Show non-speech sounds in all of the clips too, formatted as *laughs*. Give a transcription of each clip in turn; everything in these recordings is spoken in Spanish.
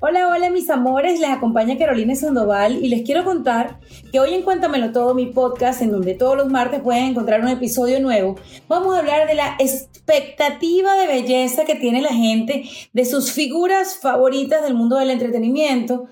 Hola, hola mis amores, les acompaña Carolina Sandoval y les quiero contar que hoy en Cuéntamelo Todo, mi podcast, en donde todos los martes pueden encontrar un episodio nuevo, vamos a hablar de la expectativa de belleza que tiene la gente de sus figuras favoritas del mundo del entretenimiento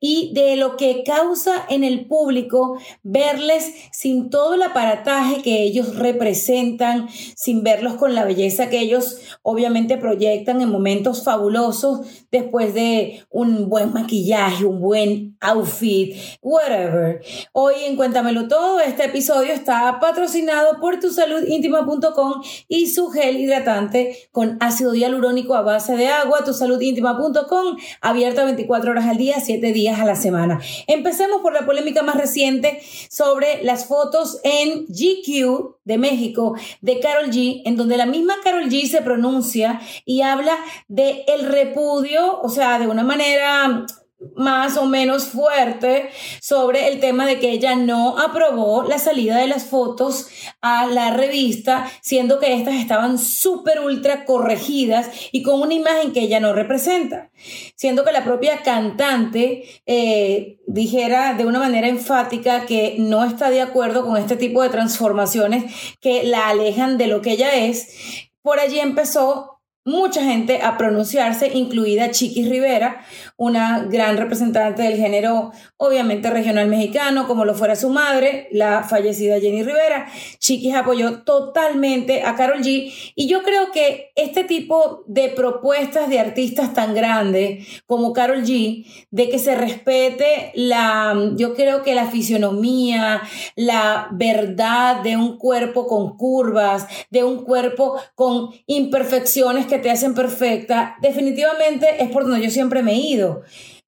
y de lo que causa en el público verles sin todo el aparataje que ellos representan, sin verlos con la belleza que ellos obviamente proyectan en momentos fabulosos después de un buen maquillaje, un buen outfit, whatever. Hoy en Cuéntamelo Todo, este episodio está patrocinado por tusaludintima.com y su gel hidratante con ácido hialurónico a base de agua, tusaludintima.com, abierta 24 horas al día, 7 días a la semana. Empecemos por la polémica más reciente sobre las fotos en GQ de México de Carol G, en donde la misma Carol G se pronuncia y habla de el repudio, o sea, de una manera más o menos fuerte sobre el tema de que ella no aprobó la salida de las fotos a la revista, siendo que estas estaban súper ultra corregidas y con una imagen que ella no representa, siendo que la propia cantante eh, dijera de una manera enfática que no está de acuerdo con este tipo de transformaciones que la alejan de lo que ella es. Por allí empezó mucha gente a pronunciarse, incluida Chiquis Rivera, una gran representante del género, obviamente regional mexicano, como lo fuera su madre, la fallecida Jenny Rivera. Chiquis apoyó totalmente a Carol G. Y yo creo que este tipo de propuestas de artistas tan grandes como Carol G, de que se respete la, yo creo que la fisionomía, la verdad de un cuerpo con curvas, de un cuerpo con imperfecciones que te hacen perfecta, definitivamente es por donde yo siempre me he ido.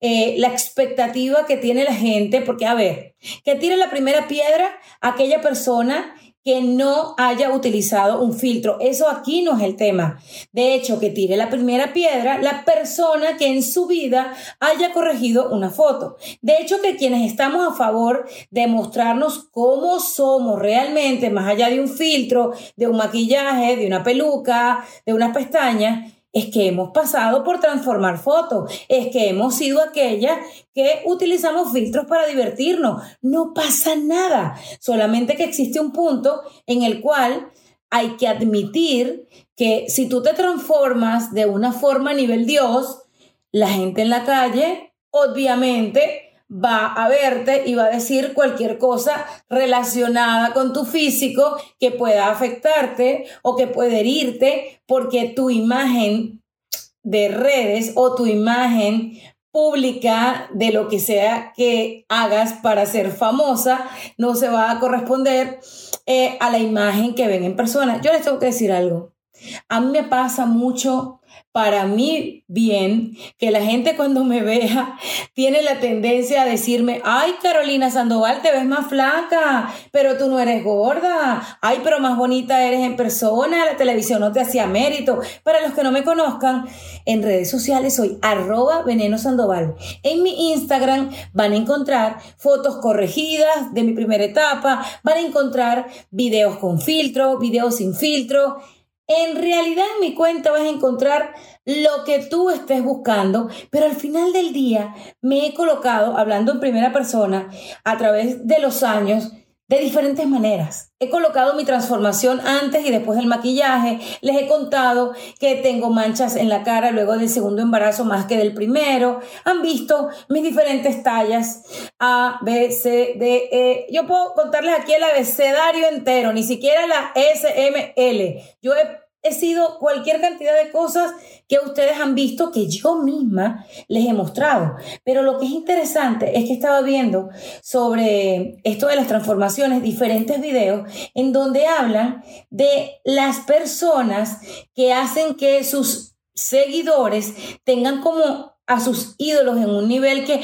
Eh, la expectativa que tiene la gente, porque a ver, que tire la primera piedra aquella persona que no haya utilizado un filtro. Eso aquí no es el tema. De hecho, que tire la primera piedra la persona que en su vida haya corregido una foto. De hecho, que quienes estamos a favor de mostrarnos cómo somos realmente, más allá de un filtro, de un maquillaje, de una peluca, de unas pestañas, es que hemos pasado por transformar fotos, es que hemos sido aquella que utilizamos filtros para divertirnos. No pasa nada, solamente que existe un punto en el cual hay que admitir que si tú te transformas de una forma a nivel Dios, la gente en la calle, obviamente, va a verte y va a decir cualquier cosa relacionada con tu físico que pueda afectarte o que puede herirte porque tu imagen de redes o tu imagen pública de lo que sea que hagas para ser famosa no se va a corresponder eh, a la imagen que ven en persona. Yo les tengo que decir algo. A mí me pasa mucho para mí bien que la gente cuando me vea tiene la tendencia a decirme, ay Carolina Sandoval, te ves más flaca, pero tú no eres gorda, ay, pero más bonita eres en persona, la televisión no te hacía mérito. Para los que no me conozcan, en redes sociales soy arroba veneno sandoval. En mi Instagram van a encontrar fotos corregidas de mi primera etapa, van a encontrar videos con filtro, videos sin filtro en realidad en mi cuenta vas a encontrar lo que tú estés buscando, pero al final del día me he colocado, hablando en primera persona, a través de los años, de diferentes maneras. He colocado mi transformación antes y después del maquillaje. Les he contado que tengo manchas en la cara luego del segundo embarazo más que del primero. Han visto mis diferentes tallas A, B, C, D, E. Yo puedo contarles aquí el abecedario entero, ni siquiera la S, M, L. Yo he he sido cualquier cantidad de cosas que ustedes han visto que yo misma les he mostrado. Pero lo que es interesante es que estaba viendo sobre esto de las transformaciones, diferentes videos en donde hablan de las personas que hacen que sus seguidores tengan como a sus ídolos en un nivel que,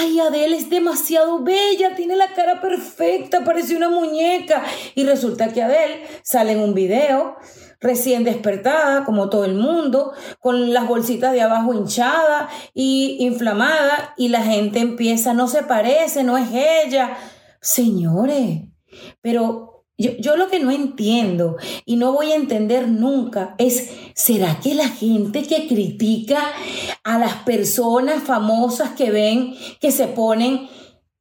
ay, Adele es demasiado bella, tiene la cara perfecta, parece una muñeca. Y resulta que Adele sale en un video recién despertada, como todo el mundo, con las bolsitas de abajo hinchadas y inflamadas, y la gente empieza, no se parece, no es ella. Señores, pero yo, lo que no entiendo y no voy a entender nunca es, ¿será que la gente que critica a las personas famosas que ven que se ponen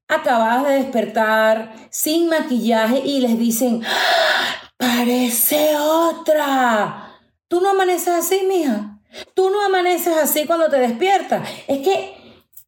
acabadas de despertar sin maquillaje y les dicen, ¡Ah! Parece otra? Tú no amaneces así, mija. Tú no amaneces así cuando te despiertas. Es que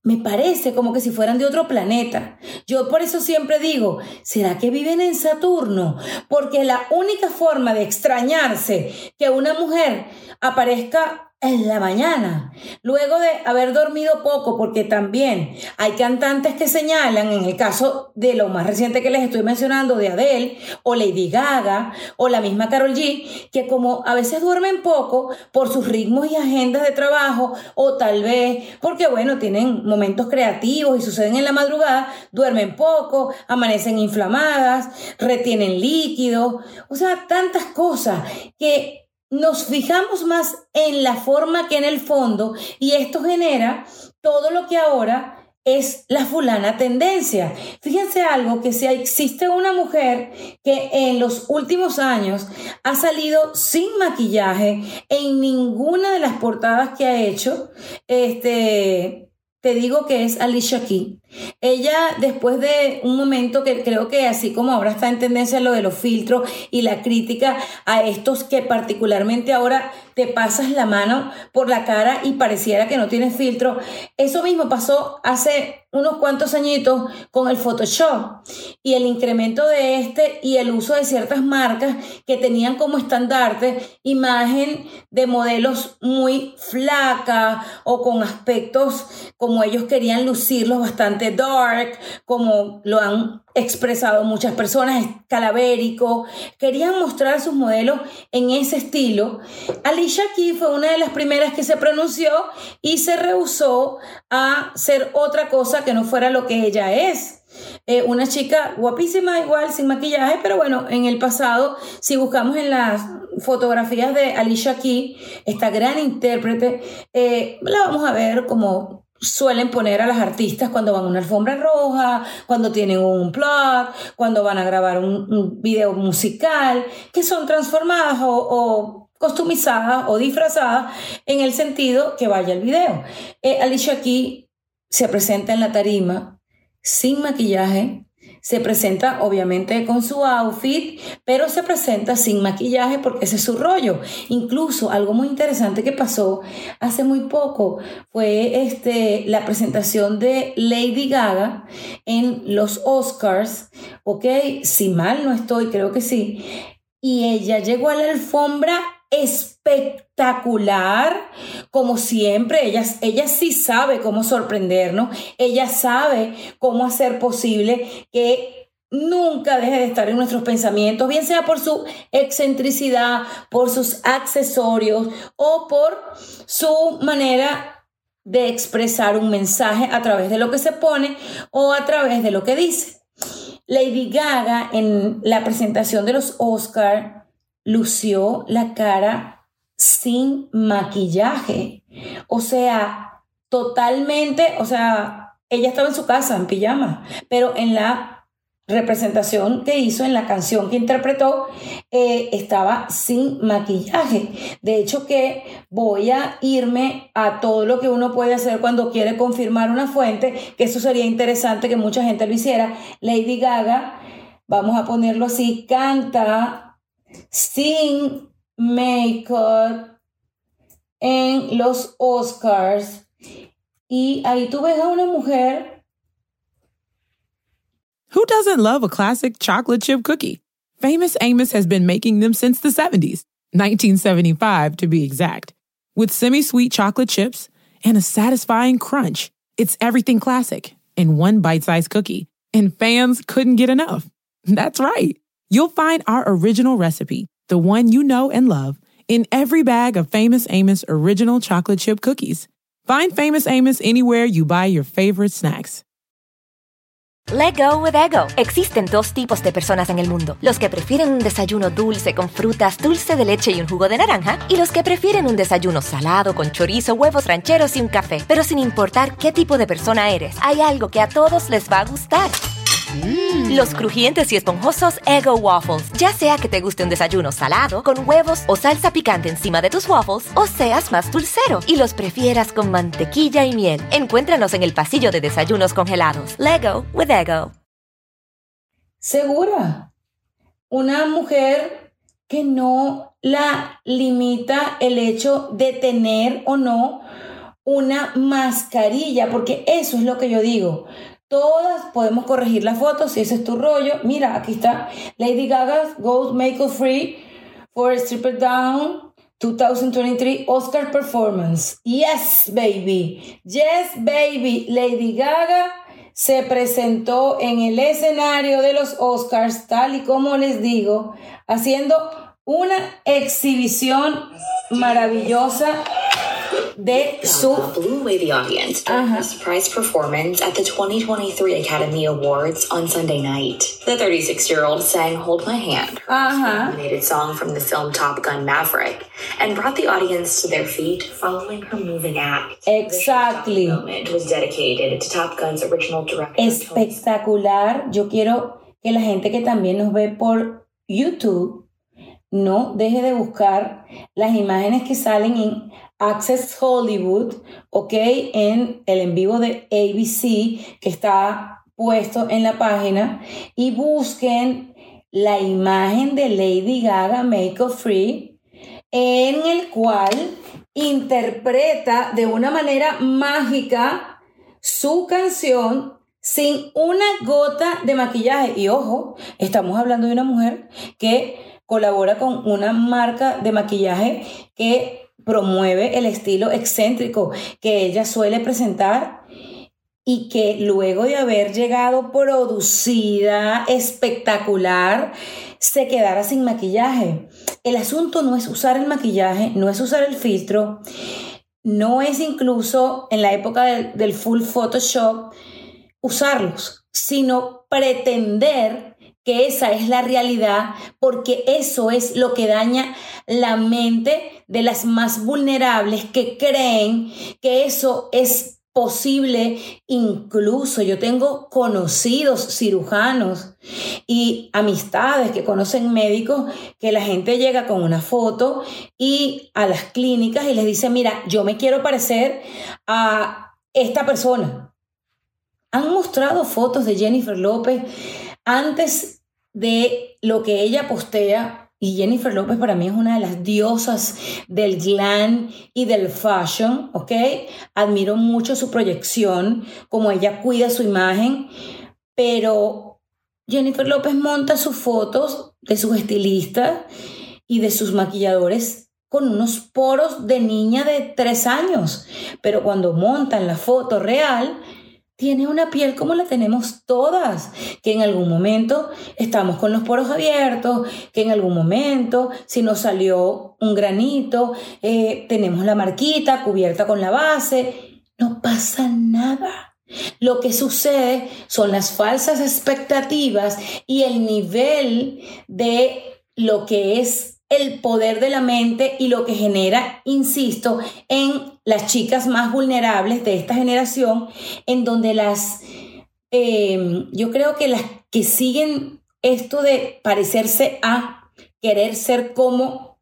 me parece como que si fueran de otro planeta. Yo por eso siempre digo, ¿será que viven en Saturno? Porque la única forma de extrañarse que una mujer aparezca en la mañana, luego de haber dormido poco, porque también hay cantantes que señalan, en el caso de lo más reciente que les estoy mencionando, de Adele o Lady Gaga o la misma Carol G, que como a veces duermen poco por sus ritmos y agendas de trabajo, o tal vez porque, bueno, tienen momentos creativos y suceden en la madrugada, duermen poco, amanecen inflamadas, retienen líquidos, o sea, tantas cosas que nos fijamos más en la forma que en el fondo y esto genera todo lo que ahora es la fulana tendencia. Fíjense algo, que si existe una mujer que en los últimos años ha salido sin maquillaje en ninguna de las portadas que ha hecho, este, te digo que es Alicia Key. Ella, después de un momento que creo que así como ahora está en tendencia lo de los filtros y la crítica a estos que particularmente ahora te pasas la mano por la cara y pareciera que no tienes filtro, eso mismo pasó hace unos cuantos añitos con el Photoshop y el incremento de este y el uso de ciertas marcas que tenían como estandarte imagen de modelos muy flacas o con aspectos como ellos querían lucirlos bastante dark, como lo han expresado muchas personas, calavérico. Querían mostrar sus modelos en ese estilo. Alicia Keys fue una de las primeras que se pronunció y se rehusó a ser otra cosa que no fuera lo que ella es. Eh, una chica guapísima, igual, sin maquillaje, pero bueno, en el pasado, si buscamos en las fotografías de Alicia Keys, esta gran intérprete, eh, la vamos a ver como suelen poner a las artistas cuando van a una alfombra roja, cuando tienen un plug, cuando van a grabar un, video musical, que son transformadas o, costumizadas o disfrazadas en el sentido que vaya el video. Eh, Alicia aquí se presenta en la tarima sin maquillaje, se presenta obviamente con su outfit, pero se presenta sin maquillaje porque ese es su rollo. Incluso algo muy interesante que pasó hace muy poco fue este, la presentación de Lady Gaga en los Oscars, ¿ok? Si mal no estoy, creo que sí. Y ella llegó a la alfombra espectacular, como siempre, ella, ella sí sabe cómo sorprendernos, ella sabe cómo hacer posible que nunca deje de estar en nuestros pensamientos, bien sea por su excentricidad, por sus accesorios o por su manera de expresar un mensaje a través de lo que se pone o a través de lo que dice. Lady Gaga en la presentación de los Oscar lució la cara sin maquillaje. O sea, totalmente, o sea, ella estaba en su casa en pijama, pero en la representación que hizo, en la canción que interpretó, eh, estaba sin maquillaje. De hecho que voy a irme a todo lo que uno puede hacer cuando quiere confirmar una fuente, que eso sería interesante que mucha gente lo hiciera. Lady Gaga, vamos a ponerlo así, canta sin makeup en los Oscars. Y ahí tú ves a una mujer. Who doesn't love a classic chocolate chip cookie? Famous Amos has been making them since the 70s 1975 to be exact. With semi sweet chocolate chips and a satisfying crunch, it's everything classic in one bite sized cookie, and fans couldn't get enough. That's right. You'll find our original recipe, the one you know and love, in every bag of Famous Amos original chocolate chip cookies. Find Famous Amos anywhere you buy your favorite snacks. Let go with ego. Existen dos tipos de personas en el mundo: los que prefieren un desayuno dulce con frutas, dulce de leche y un jugo de naranja, y los que prefieren un desayuno salado con chorizo, huevos rancheros y un café. Pero sin importar qué tipo de persona eres, hay algo que a todos les va a gustar. Los crujientes y esponjosos Ego Waffles. Ya sea que te guste un desayuno salado, con huevos o salsa picante encima de tus waffles, o seas más dulcero y los prefieras con mantequilla y miel. Encuéntranos en el pasillo de desayunos congelados. Lego with Ego. Segura. Una mujer que no la limita el hecho de tener o no una mascarilla, porque eso es lo que yo digo. Todas podemos corregir la foto si ese es tu rollo. Mira, aquí está Lady Gaga Gold Makeup Free for Stripper Down 2023 Oscar Performance. Yes, baby. Yes, baby. Lady Gaga se presentó en el escenario de los Oscars, tal y como les digo, haciendo una exhibición maravillosa de su blew away the uh, audience during uh-huh. her surprise performance at the 2023 Academy Awards on Sunday night. The 36-year-old sang "Hold My Hand," her uh-huh. Ajá. animated song from the film Top Gun: Maverick, and brought the audience to their feet following her moving act. Exactly. The moment was dedicated to Top Gun's original director. Espectacular. Yo quiero que la gente que también nos ve por YouTube no deje de buscar las imágenes que salen en Access Hollywood, ok, en el en vivo de ABC que está puesto en la página y busquen la imagen de Lady Gaga Make Free en el cual interpreta de una manera mágica su canción sin una gota de maquillaje. Y ojo, estamos hablando de una mujer que colabora con una marca de maquillaje que promueve el estilo excéntrico que ella suele presentar y que luego de haber llegado producida, espectacular, se quedara sin maquillaje. El asunto no es usar el maquillaje, no es usar el filtro, no es incluso en la época del, del full Photoshop usarlos, sino pretender que esa es la realidad, porque eso es lo que daña la mente de las más vulnerables que creen que eso es posible. Incluso yo tengo conocidos cirujanos y amistades que conocen médicos que la gente llega con una foto y a las clínicas y les dice, mira, yo me quiero parecer a esta persona. Han mostrado fotos de Jennifer López antes de lo que ella postea. Y Jennifer López para mí es una de las diosas del glam y del fashion, ¿ok? Admiro mucho su proyección, como ella cuida su imagen, pero Jennifer López monta sus fotos de sus estilistas y de sus maquilladores con unos poros de niña de tres años, pero cuando montan la foto real, tiene una piel como la tenemos todas, que en algún momento estamos con los poros abiertos, que en algún momento, si nos salió un granito, eh, tenemos la marquita cubierta con la base, no pasa nada. Lo que sucede son las falsas expectativas y el nivel de lo que es el poder de la mente y lo que genera, insisto, en las chicas más vulnerables de esta generación, en donde las, eh, yo creo que las que siguen esto de parecerse a querer ser como,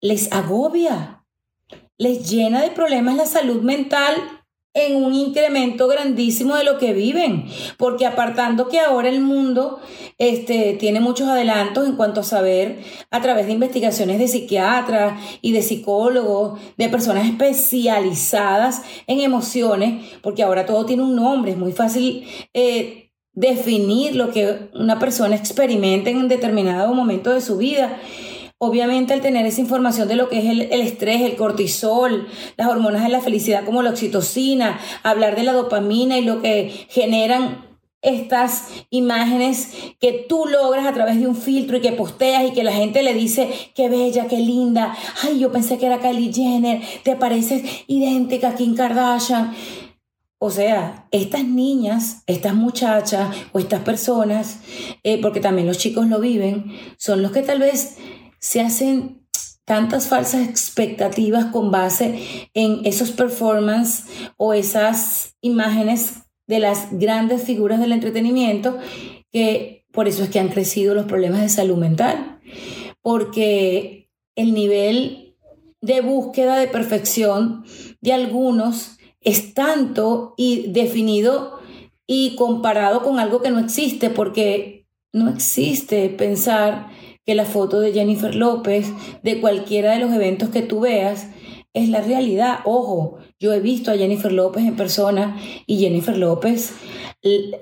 les agobia, les llena de problemas la salud mental en un incremento grandísimo de lo que viven, porque apartando que ahora el mundo este, tiene muchos adelantos en cuanto a saber a través de investigaciones de psiquiatras y de psicólogos, de personas especializadas en emociones, porque ahora todo tiene un nombre, es muy fácil eh, definir lo que una persona experimenta en un determinado momento de su vida. Obviamente al tener esa información de lo que es el, el, estrés, el cortisol, las hormonas de la felicidad como la oxitocina, hablar de la dopamina y lo que generan estas imágenes que tú logras a través de un filtro y que posteas y que la gente le dice qué bella, qué linda, ay, yo pensé que era Kylie Jenner, te pareces idéntica a Kim Kardashian. O sea, estas niñas, estas muchachas o estas personas, eh, porque también los chicos lo viven, son los que tal vez se hacen tantas falsas expectativas con base en esos performances o esas imágenes de las grandes figuras del entretenimiento, que por eso es que han crecido los problemas de salud mental, porque el nivel de búsqueda de perfección de algunos es tanto y definido y comparado con algo que no existe, porque no existe pensar que la foto de Jennifer López, de cualquiera de los eventos que tú veas, es la realidad. Ojo, yo he visto a Jennifer López en persona y Jennifer López,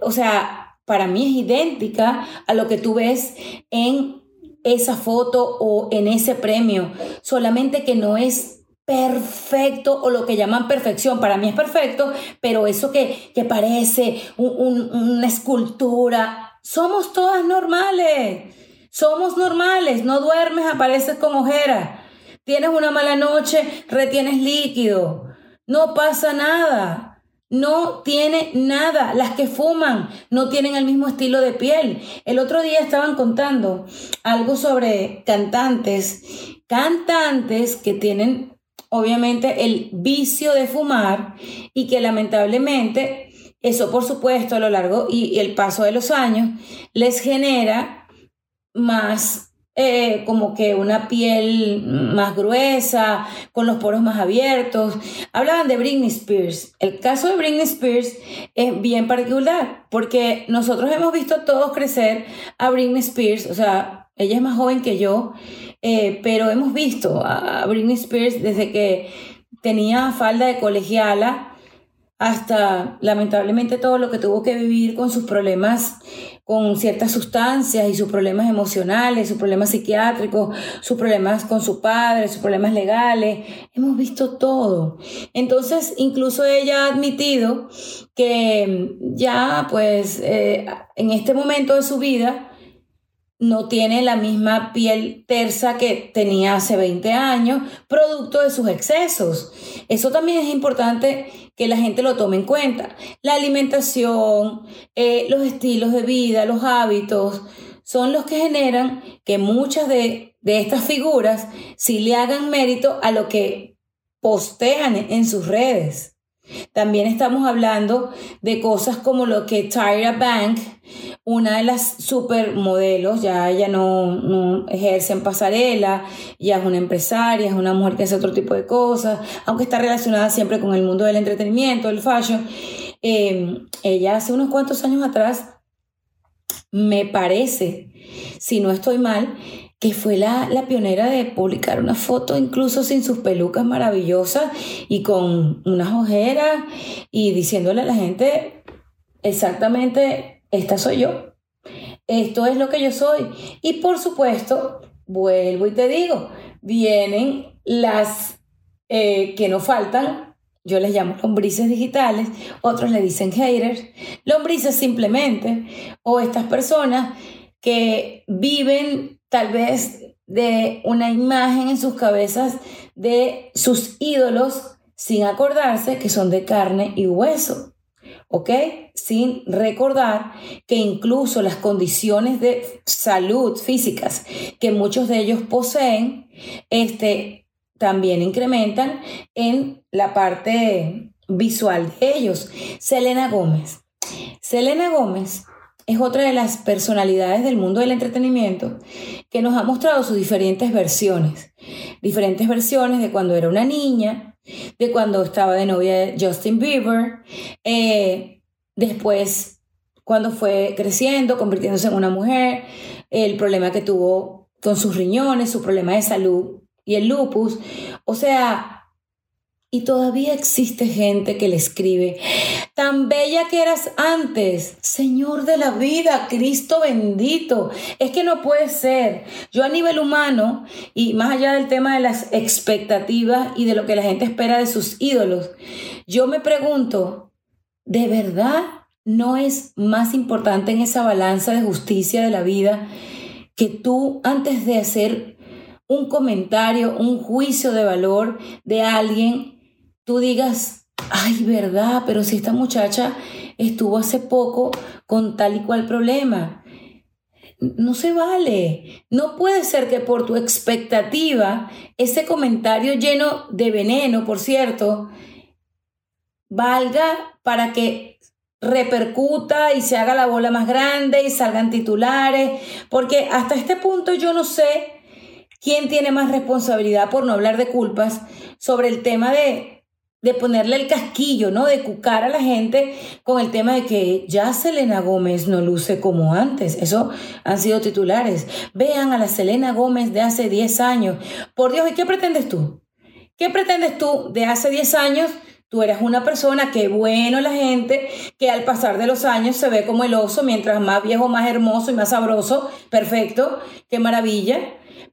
o sea, para mí es idéntica a lo que tú ves en esa foto o en ese premio, solamente que no es perfecto o lo que llaman perfección. Para mí es perfecto, pero eso que, que parece una escultura, somos todas normales. Somos normales, no duermes, apareces con ojeras. Tienes una mala noche, retienes líquido. No pasa nada. No tiene nada. Las que fuman no tienen el mismo estilo de piel. El otro día estaban contando algo sobre cantantes. Cantantes que tienen obviamente el vicio de fumar y que lamentablemente eso por supuesto a lo largo y, el paso de los años les genera más eh, como que una piel más gruesa, con los poros más abiertos. Hablaban de Britney Spears. El caso de Britney Spears es bien particular porque nosotros hemos visto todos crecer a Britney Spears, o sea, ella es más joven que yo, eh, pero hemos visto a Britney Spears desde que tenía falda de colegiala hasta lamentablemente todo lo que tuvo que vivir con sus problemas con ciertas sustancias y sus problemas emocionales, sus problemas psiquiátricos, sus problemas con su padre, sus problemas legales. Hemos visto todo. Entonces, incluso ella ha admitido que ya, pues, eh, en este momento de su vida, no tiene la misma piel tersa que tenía hace 20 años, producto de sus excesos. Eso también es importante que la gente lo tome en cuenta. La alimentación, eh, los estilos de vida, los hábitos, son los que generan que muchas de, de estas figuras sí le hagan mérito a lo que postean en sus redes. También estamos hablando de cosas como lo que Tyra Bank, una de las supermodelos, ya ella no, ejerce en pasarela, ya es una empresaria, es una mujer que hace otro tipo de cosas, aunque está relacionada siempre con el mundo del entretenimiento, del fashion. Em, ella hace unos cuantos años atrás, me parece, si no estoy mal, que fue la, la, pionera de publicar una foto incluso sin sus pelucas maravillosas y con unas ojeras y diciéndole a la gente exactamente, esta soy yo, esto es lo que yo soy. Y por supuesto, vuelvo y te digo, vienen las eh, que no faltan, yo les llamo lombrices digitales, otros le dicen haters, lombrices simplemente, o estas personas que viven tal vez de una imagen en sus cabezas de sus ídolos sin acordarse que son de carne y hueso. ¿Ok? Sin recordar que incluso las condiciones de salud físicas que muchos de ellos poseen, este, también incrementan en la parte visual de ellos. Selena Gómez. Selena Gómez es otra de las personalidades del mundo del entretenimiento que nos ha mostrado sus diferentes versiones. Diferentes versiones de cuando era una niña, de cuando estaba de novia de Justin Bieber, eh, después cuando fue creciendo, convirtiéndose en una mujer, el problema que tuvo con sus riñones, su problema de salud y el lupus. O sea, Y todavía existe gente que le escribe, tan bella que eras antes, Señor de la vida, Cristo bendito. Es que no puede ser. Yo a nivel humano, y más allá del tema de las expectativas y de lo que la gente espera de sus ídolos, yo me pregunto, ¿de verdad no es más importante en esa balanza de justicia de la vida que tú antes de hacer un comentario, un juicio de valor de alguien, tú digas, ay, verdad, pero si esta muchacha estuvo hace poco con tal y cual problema. No se vale. No puede ser que por tu expectativa, ese comentario lleno de veneno, por cierto, valga para que repercuta y se haga la bola más grande y salgan titulares, porque hasta este punto yo no sé quién tiene más responsabilidad, por no hablar de culpas, sobre el tema de de ponerle el casquillo, ¿no? De cucar a la gente con el tema de que ya Selena Gómez no luce como antes. Eso han sido titulares. Vean a la Selena Gómez de hace 10 años. Por Dios, ¿y qué pretendes tú? ¿Qué pretendes tú de hace 10 años? Tú eres una persona que bueno la gente que al pasar de los años se ve como el oso, mientras más viejo, más hermoso y más sabroso. Perfecto, qué maravilla.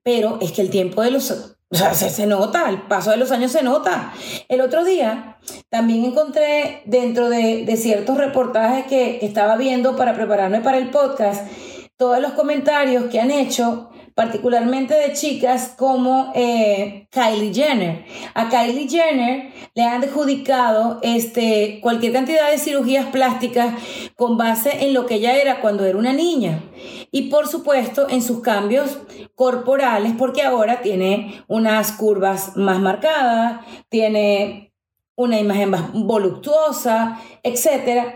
Pero es que el tiempo de los o sea, se, nota, el paso de los años se nota. El otro día también encontré dentro de, ciertos reportajes que, estaba viendo para prepararme para el podcast, todos los comentarios que han hecho particularmente de chicas como eh, Kylie Jenner. A Kylie Jenner le han adjudicado este, cualquier cantidad de cirugías plásticas con base en lo que ella era cuando era una niña. Y por supuesto en sus cambios corporales, porque ahora tiene unas curvas más marcadas, tiene una imagen más voluptuosa, etc.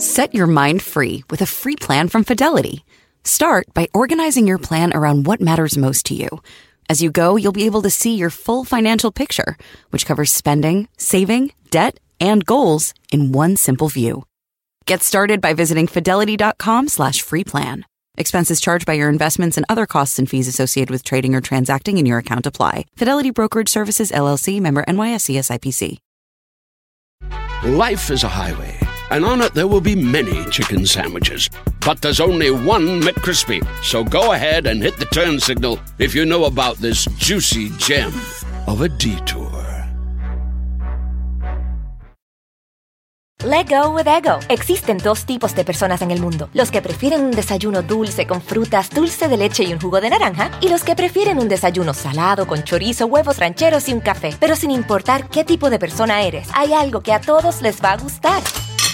Set your mind free with a free plan from Fidelity. Start by organizing your plan around what matters most to you. As you go, you'll be able to see your full financial picture, which covers spending, saving, debt, and goals in one simple view. Get started by visiting fidelity.com slash free plan. Expenses charged by your investments and other costs and fees associated with trading or transacting in your account apply. Fidelity Brokerage Services, LLC, member NYSE SIPC. Life is a highway, and on it there will be many chicken sandwiches. But there's only one McCrispy. So go ahead and hit the turn signal if you know about this juicy gem of a detour. Let go with ego. Existen dos tipos de personas en el mundo: los que prefieren un desayuno dulce con frutas, dulce de leche y un jugo de naranja, y los que prefieren un desayuno salado con chorizo, huevos rancheros y un café. Pero sin importar qué tipo de persona eres, hay algo que a todos les va a gustar.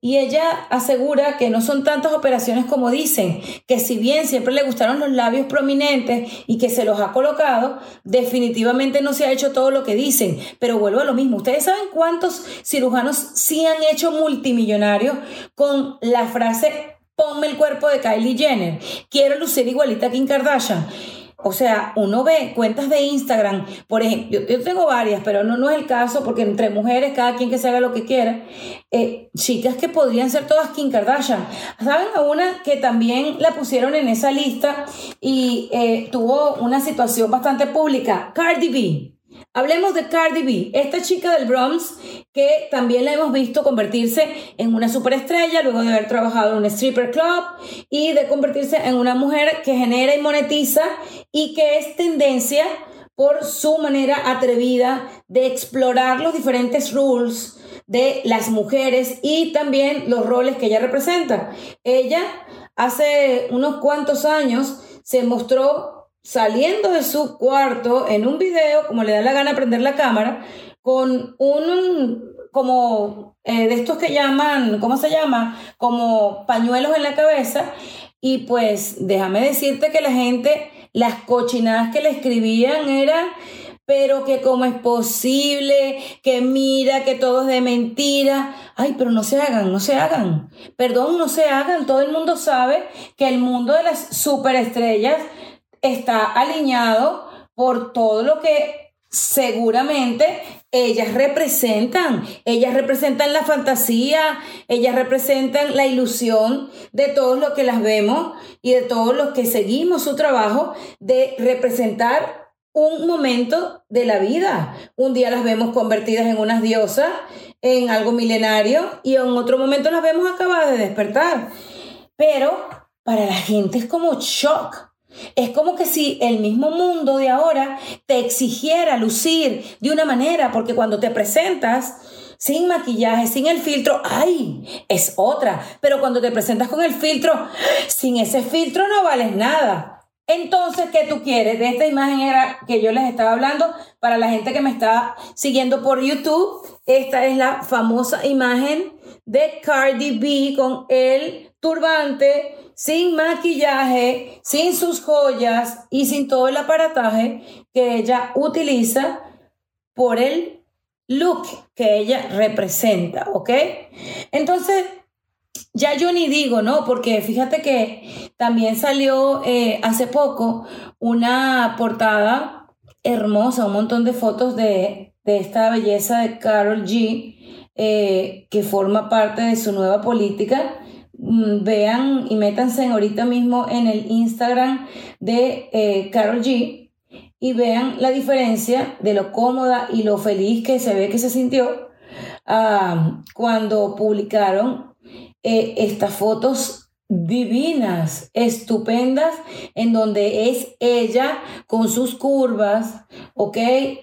Y ella asegura que no son tantas operaciones como dicen, que si bien siempre le gustaron los labios prominentes y que se los ha colocado, definitivamente no se ha hecho todo lo que dicen. Pero vuelvo a lo mismo, ¿ustedes saben cuántos cirujanos sí han hecho multimillonarios con la frase ponme el cuerpo de Kylie Jenner, quiero lucir igualita a Kim Kardashian? O sea, uno ve cuentas de Instagram, por ejemplo, yo, tengo varias, pero no, no es el caso porque entre mujeres, cada quien que se haga lo que quiera, eh, chicas que podrían ser todas Kim Kardashian. ¿Saben a una que también la pusieron en esa lista y eh, tuvo una situación bastante pública? Cardi B. Hablemos de Cardi B, esta chica del Bronx que también la hemos visto convertirse en una superestrella luego de haber trabajado en un stripper club y de convertirse en una mujer que genera y monetiza y que es tendencia por su manera atrevida de explorar los diferentes rules de las mujeres y también los roles que ella representa. Ella hace unos cuantos años se mostró saliendo de su cuarto en un video, como le da la gana prender la cámara, con un, como eh, de estos que llaman, ¿cómo se llama? Como pañuelos en la cabeza. Y pues déjame decirte que la gente, las cochinadas que le escribían eran, pero que cómo es posible, que mira, que todo es de mentira. Ay, pero no se hagan, no se hagan. Perdón, no se hagan. Todo el mundo sabe que el mundo de las superestrellas está alineado por todo lo que seguramente ellas representan. Ellas representan la fantasía, ellas representan la ilusión de todos los que las vemos y de todos los que seguimos su trabajo de representar un momento de la vida. Un día las vemos convertidas en unas diosas, en algo milenario, y en otro momento las vemos acabadas de despertar. Pero para la gente es como shock. Es como que si el mismo mundo de ahora te exigiera lucir de una manera, porque cuando te presentas sin maquillaje, sin el filtro, ¡ay! Es otra. Pero cuando te presentas con el filtro, sin ese filtro no vales nada. Entonces, ¿qué tú quieres? De esta imagen era que yo les estaba hablando para la gente que me está siguiendo por YouTube. Esta es la famosa imagen de Cardi B con el turbante, sin maquillaje, sin sus joyas y sin todo el aparataje que ella utiliza por el look que ella representa, ¿ok? Entonces, ya yo ni digo, ¿no? Porque fíjate que también salió eh, hace poco una portada hermosa, un montón de fotos de, esta belleza de Carol G, eh, que forma parte de su nueva política. Mm, vean y métanse ahorita mismo en el Instagram de eh, Carol G y vean la diferencia de lo cómoda y lo feliz que se ve que se sintió ah, cuando publicaron eh, estas fotos divinas, estupendas, en donde es ella con sus curvas, ¿ok?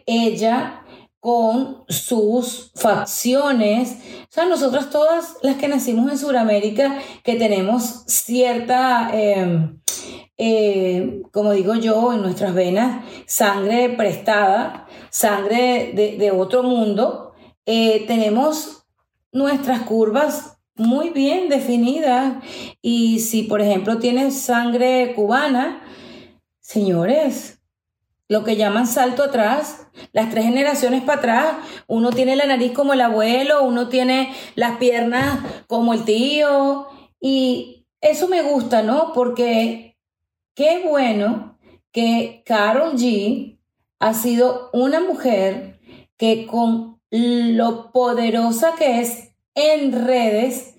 Ella con sus facciones. O sea, nosotras todas las que nacimos en Sudamérica, que tenemos cierta, em, eh, como digo yo, en nuestras venas, sangre prestada, sangre de, otro mundo, eh, tenemos nuestras curvas muy bien definida. Y si, por ejemplo, tienes sangre cubana, señores, lo que llaman salto atrás, las tres generaciones para atrás, uno tiene la nariz como el abuelo, uno tiene las piernas como el tío. Y eso me gusta, ¿no? Porque qué bueno que Carol G ha sido una mujer que con lo poderosa que es en redes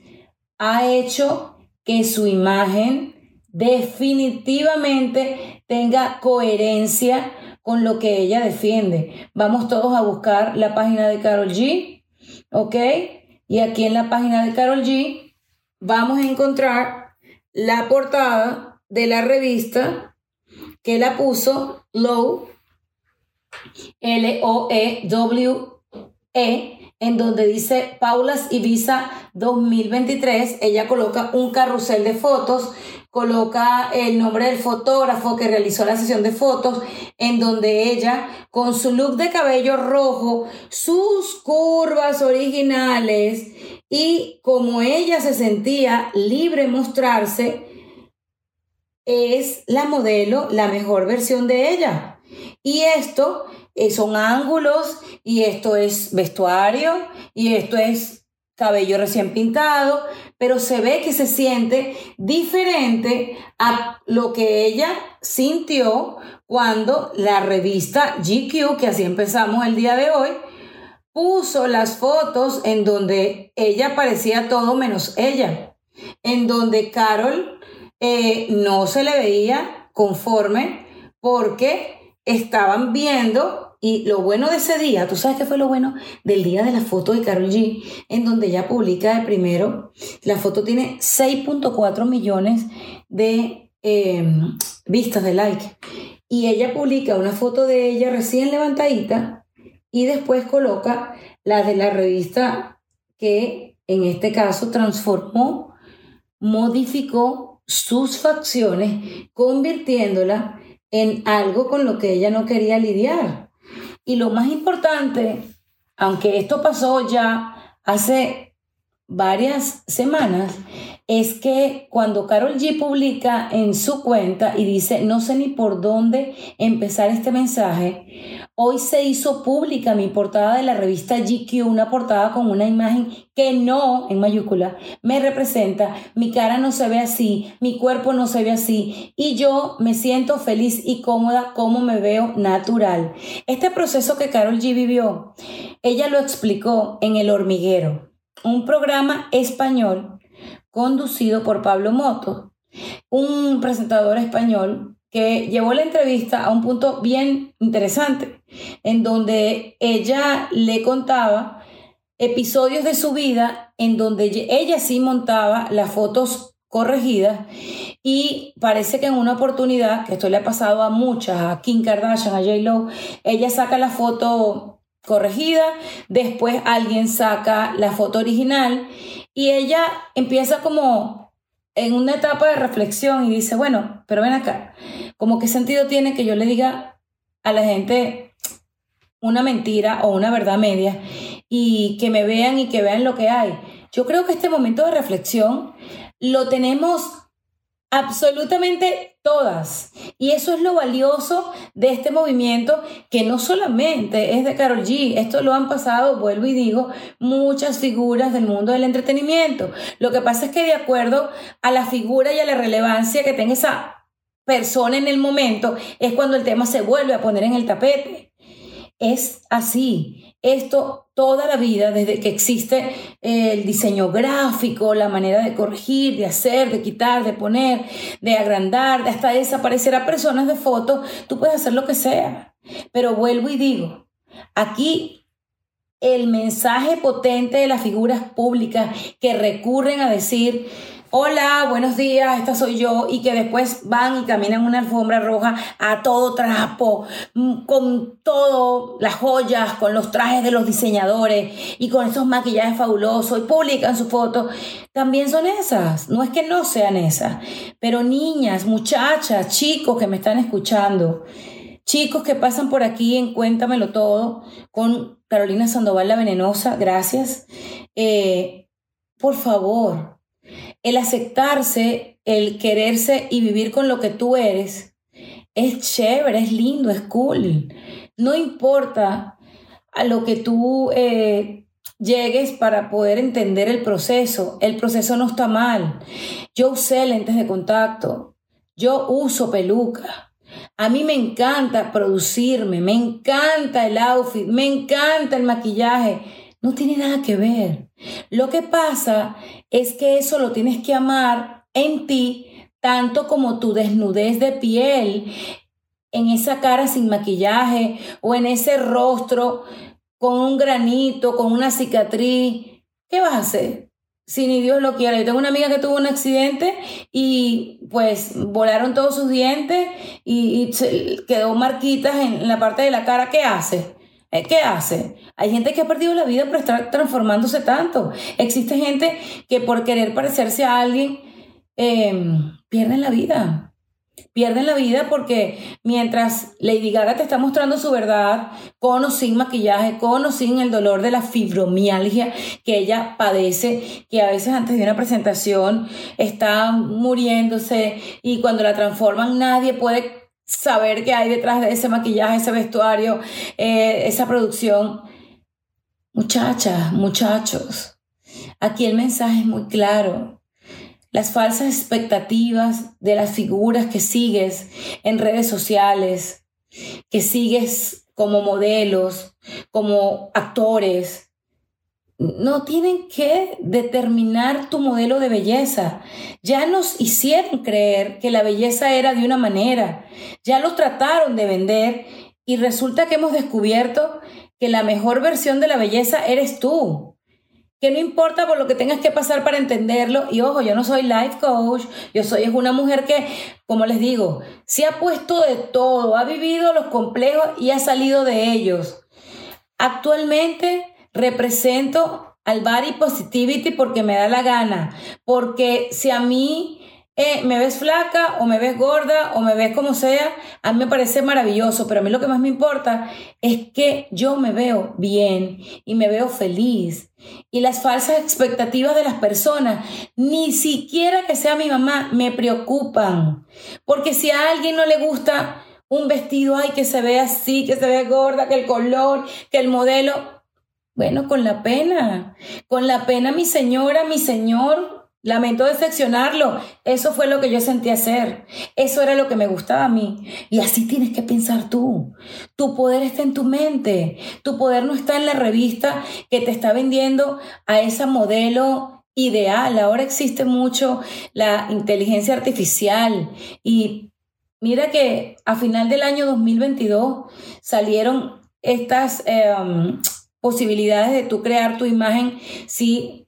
ha hecho que su imagen definitivamente tenga coherencia con lo que ella defiende. Vamos todos a buscar la página de Carol G, ¿ok? Y aquí en la página de Carol G vamos a encontrar la portada de la revista que la puso Low, L-O-E-W-E, en donde dice Paulas Ibiza 2023. Ella coloca un carrusel de fotos, coloca el nombre del fotógrafo que realizó la sesión de fotos, en donde ella, con su look de cabello rojo, sus curvas originales y como ella se sentía libre mostrarse, es la modelo, la mejor versión de ella. Y esto eh, son ángulos y esto es vestuario y esto es cabello recién pintado, pero se ve que se siente diferente a lo que ella sintió cuando la revista GQ, que así empezamos el día de hoy, puso las fotos en donde ella parecía todo menos ella, en donde Carol eh, no se le veía conforme porque estaban viendo y lo bueno de ese día, ¿tú sabes qué fue lo bueno? Del día de la foto de Carol G, en donde ella publica de primero, la foto tiene 6.4 millones de em, vistas de like. Y ella publica una foto de ella recién levantadita y después coloca la de la revista que en este caso transformó, modificó sus facciones, convirtiéndola en algo con lo que ella no quería lidiar. Y lo más importante, aunque esto pasó ya hace varias semanas es que cuando Carol G publica en su cuenta y dice, no sé ni por dónde empezar este mensaje, hoy se hizo pública mi portada de la revista GQ, una portada con una imagen que no, en mayúscula, me representa, mi cara no se ve así, mi cuerpo no se ve así y yo me siento feliz y cómoda como me veo natural. Este proceso que Carol G vivió, ella lo explicó en El Hormiguero, un programa español conducido por Pablo Moto, un presentador español que llevó la entrevista a un punto bien interesante, en donde ella le contaba episodios de su vida en donde ella sí montaba las fotos corregidas y parece que en una oportunidad, que esto le ha pasado a muchas, a Kim Kardashian, a J. Lo, ella saca la foto corregida, después alguien saca la foto original y ella empieza como en una etapa de reflexión y dice, bueno, pero ven acá, como qué sentido tiene que yo le diga a la gente una mentira o una verdad media y que me vean y que vean lo que hay. Yo creo que este momento de reflexión lo tenemos absolutamente todas. Y eso es lo valioso de este movimiento que no solamente es de Carol G, esto lo han pasado, vuelvo y digo, muchas figuras del mundo del entretenimiento. Lo que pasa es que de acuerdo a la figura y a la relevancia que tenga esa persona en el momento, es cuando el tema se vuelve a poner en el tapete. Es así. Esto toda la vida, desde que existe el diseño gráfico, la manera de corregir, de hacer, de quitar, de poner, de agrandar, de hasta desaparecer a personas de fotos, tú puedes hacer lo que sea. Pero vuelvo y digo, aquí el mensaje potente de las figuras públicas que recurren a decir, hola, buenos días, esta soy yo, y que después van y caminan una alfombra roja a todo trapo, mm, con todo, las joyas, con los trajes de los diseñadores y con esos maquillajes fabulosos y publican su foto, también son esas, no es que no sean esas, pero niñas, muchachas, chicos que me están escuchando, chicos que pasan por aquí en Cuéntamelo Todo con Carolina Sandoval la Venenosa, gracias. Eh, por favor, el aceptarse, el quererse y vivir con lo que tú eres, es chévere, es lindo, es cool. No importa a lo que tú eh, llegues para poder entender el proceso. El proceso no está mal. Yo usé lentes de contacto. Yo uso peluca. A mí me encanta producirme, me encanta el outfit, me encanta el maquillaje. No tiene nada que ver. Lo que pasa es que eso lo tienes que amar en ti tanto como tu desnudez de piel, en esa cara sin maquillaje o en ese rostro con un granito, con una cicatriz. ¿Qué vas a hacer? Si ni Dios lo quiere. Yo tengo una amiga que tuvo un accidente y pues volaron todos sus dientes y, quedó marquitas en la parte de la cara. ¿Qué hace? Eh, ¿Qué hace? Hay gente que ha perdido la vida por estar transformándose tanto. Existe gente que por querer parecerse a alguien em, pierden la vida. Pierden la vida porque mientras Lady Gaga te está mostrando su verdad, con o sin maquillaje, con o sin el dolor de la fibromialgia que ella padece, que a veces antes de una presentación está muriéndose y cuando la transforman nadie puede saber qué hay detrás de ese maquillaje, ese vestuario, eh, esa producción. Muchachas, muchachos, aquí el mensaje es muy claro. Las falsas expectativas de las figuras que sigues en redes sociales, que sigues como modelos, como actores, no tienen que determinar tu modelo de belleza. Ya nos hicieron creer que la belleza era de una manera. Ya lo trataron de vender y resulta que hemos descubierto que la mejor versión de la belleza eres tú. Que no importa por lo que tengas que pasar para entenderlo. Y ojo, yo no soy life coach, yo soy es una mujer que, como les digo, se ha puesto de todo, ha vivido los complejos y ha salido de ellos. Actualmente represento al body positivity porque me da la gana, porque si a mí eh, me ves flaca o me ves gorda o me ves como sea, a mí me parece maravilloso, pero a mí lo que más me importa es que yo me veo bien y me veo feliz. Y las falsas expectativas de las personas, ni siquiera que sea mi mamá, me preocupan. Porque si a alguien no le gusta un vestido, ay, que se vea así, que se vea gorda, que el color, que el modelo, bueno, con la pena, con la pena mi señora, mi señor, Lamento decepcionarlo. Eso fue lo que yo sentí hacer. Eso era lo que me gustaba a mí. Y así tienes que pensar tú. Tu poder está en tu mente. Tu poder no está en la revista que te está vendiendo a esa modelo ideal. Ahora existe mucho la inteligencia artificial y mira que a final del año 2022 salieron estas em, posibilidades de tú crear tu imagen si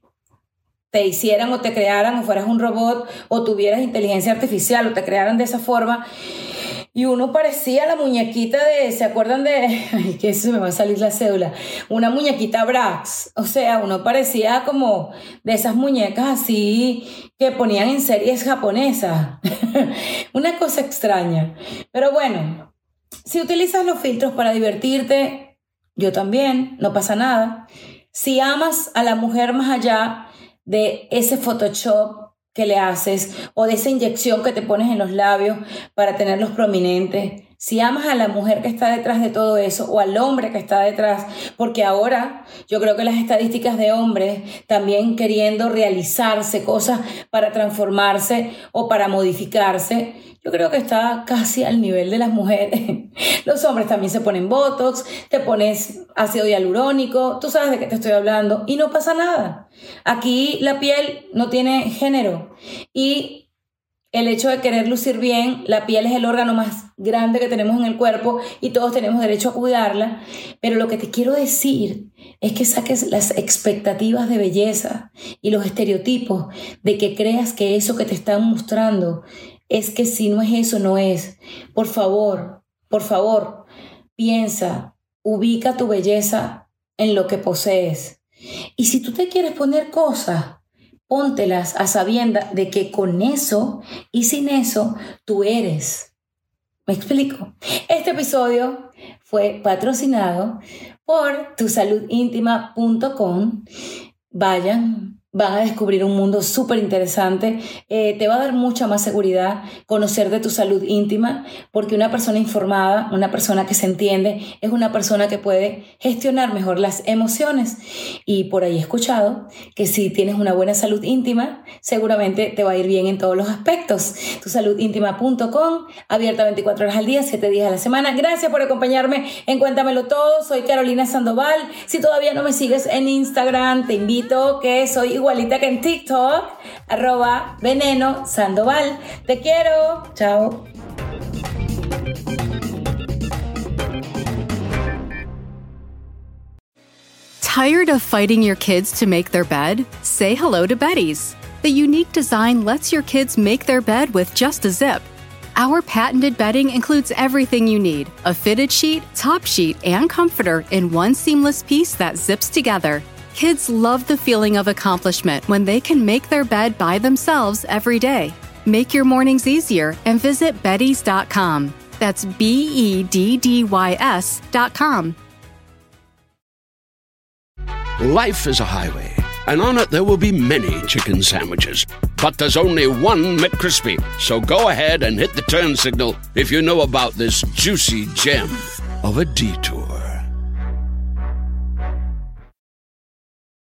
te hicieran o te crearan o fueras un robot o tuvieras inteligencia artificial o te crearan de esa forma. Y uno parecía la muñequita de, ¿se acuerdan de? *laughs* Ay, que eso me va a salir la cédula. Una muñequita Brax. O sea, uno parecía como de esas muñecas así que ponían en series japonesas. *laughs* Una cosa extraña. Pero bueno, si utilizas los filtros para divertirte, yo también, no pasa nada. Si amas a la mujer más allá de ese Photoshop que le haces o de esa inyección que te pones en los labios para tenerlos prominentes. Si amas a la mujer que está detrás de todo eso o al hombre que está detrás, porque ahora yo creo que las estadísticas de hombres también queriendo realizarse cosas para transformarse o para modificarse, yo creo que está casi al nivel de las mujeres. *laughs* Los hombres también se ponen botox, te pones ácido hialurónico, tú sabes de qué te estoy hablando y no pasa nada. Aquí la piel no tiene género y el hecho de querer lucir bien, la piel es el órgano más grande que tenemos en el cuerpo y todos tenemos derecho a cuidarla, pero lo que te quiero decir es que saques las expectativas de belleza y los estereotipos de que creas que eso que te están mostrando es que si no es eso, no es. Por favor, por favor, piensa, ubica tu belleza en lo que posees. Y si tú te quieres poner cosas, póntelas a sabienda de que con eso y sin eso tú eres. ¿Me explico? Este episodio fue patrocinado por tusaludintima.com. Vayan, van a descubrir un mundo súper interesante. Eh, te va a dar mucha más seguridad conocer de tu salud íntima, porque una persona informada, una persona que se entiende, es una persona que puede gestionar mejor las emociones. Y por ahí he escuchado que si tienes una buena salud íntima, seguramente te va a ir bien en todos los aspectos. Tusaludintima.com, abierta 24 horas al día, 7 días a la semana. Gracias por acompañarme en Cuéntamelo Todo. Soy Carolina Sandoval. Si todavía no me sigues en Instagram, te invito que soy igualita que en TikTok, arroba veneno sandoval. Te quiero. Chao. Tired of fighting your kids to make their bed? Say hello to Betty's. The unique design lets your kids make their bed with just a zip. Our patented bedding includes everything you need a fitted sheet, top sheet, and comforter in one seamless piece that zips together. Kids love the feeling of accomplishment when they can make their bed by themselves every day. Make your mornings easier and visit Betty's.com. That's B E D D Y S.com. Life is a highway, and on it there will be many chicken sandwiches. But there's only one McCrispy. So go ahead and hit the turn signal if you know about this juicy gem of a detour.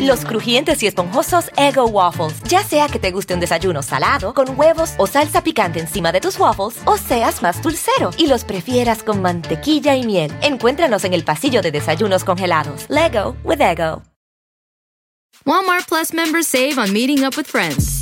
Los crujientes y esponjosos Ego Waffles. Ya sea que te guste un desayuno salado, con huevos o salsa picante encima de tus waffles, o seas más dulcero y los prefieras con mantequilla y miel. Encuéntranos en el pasillo de desayunos congelados. Lego with Ego. Walmart Plus members save on meeting up with friends.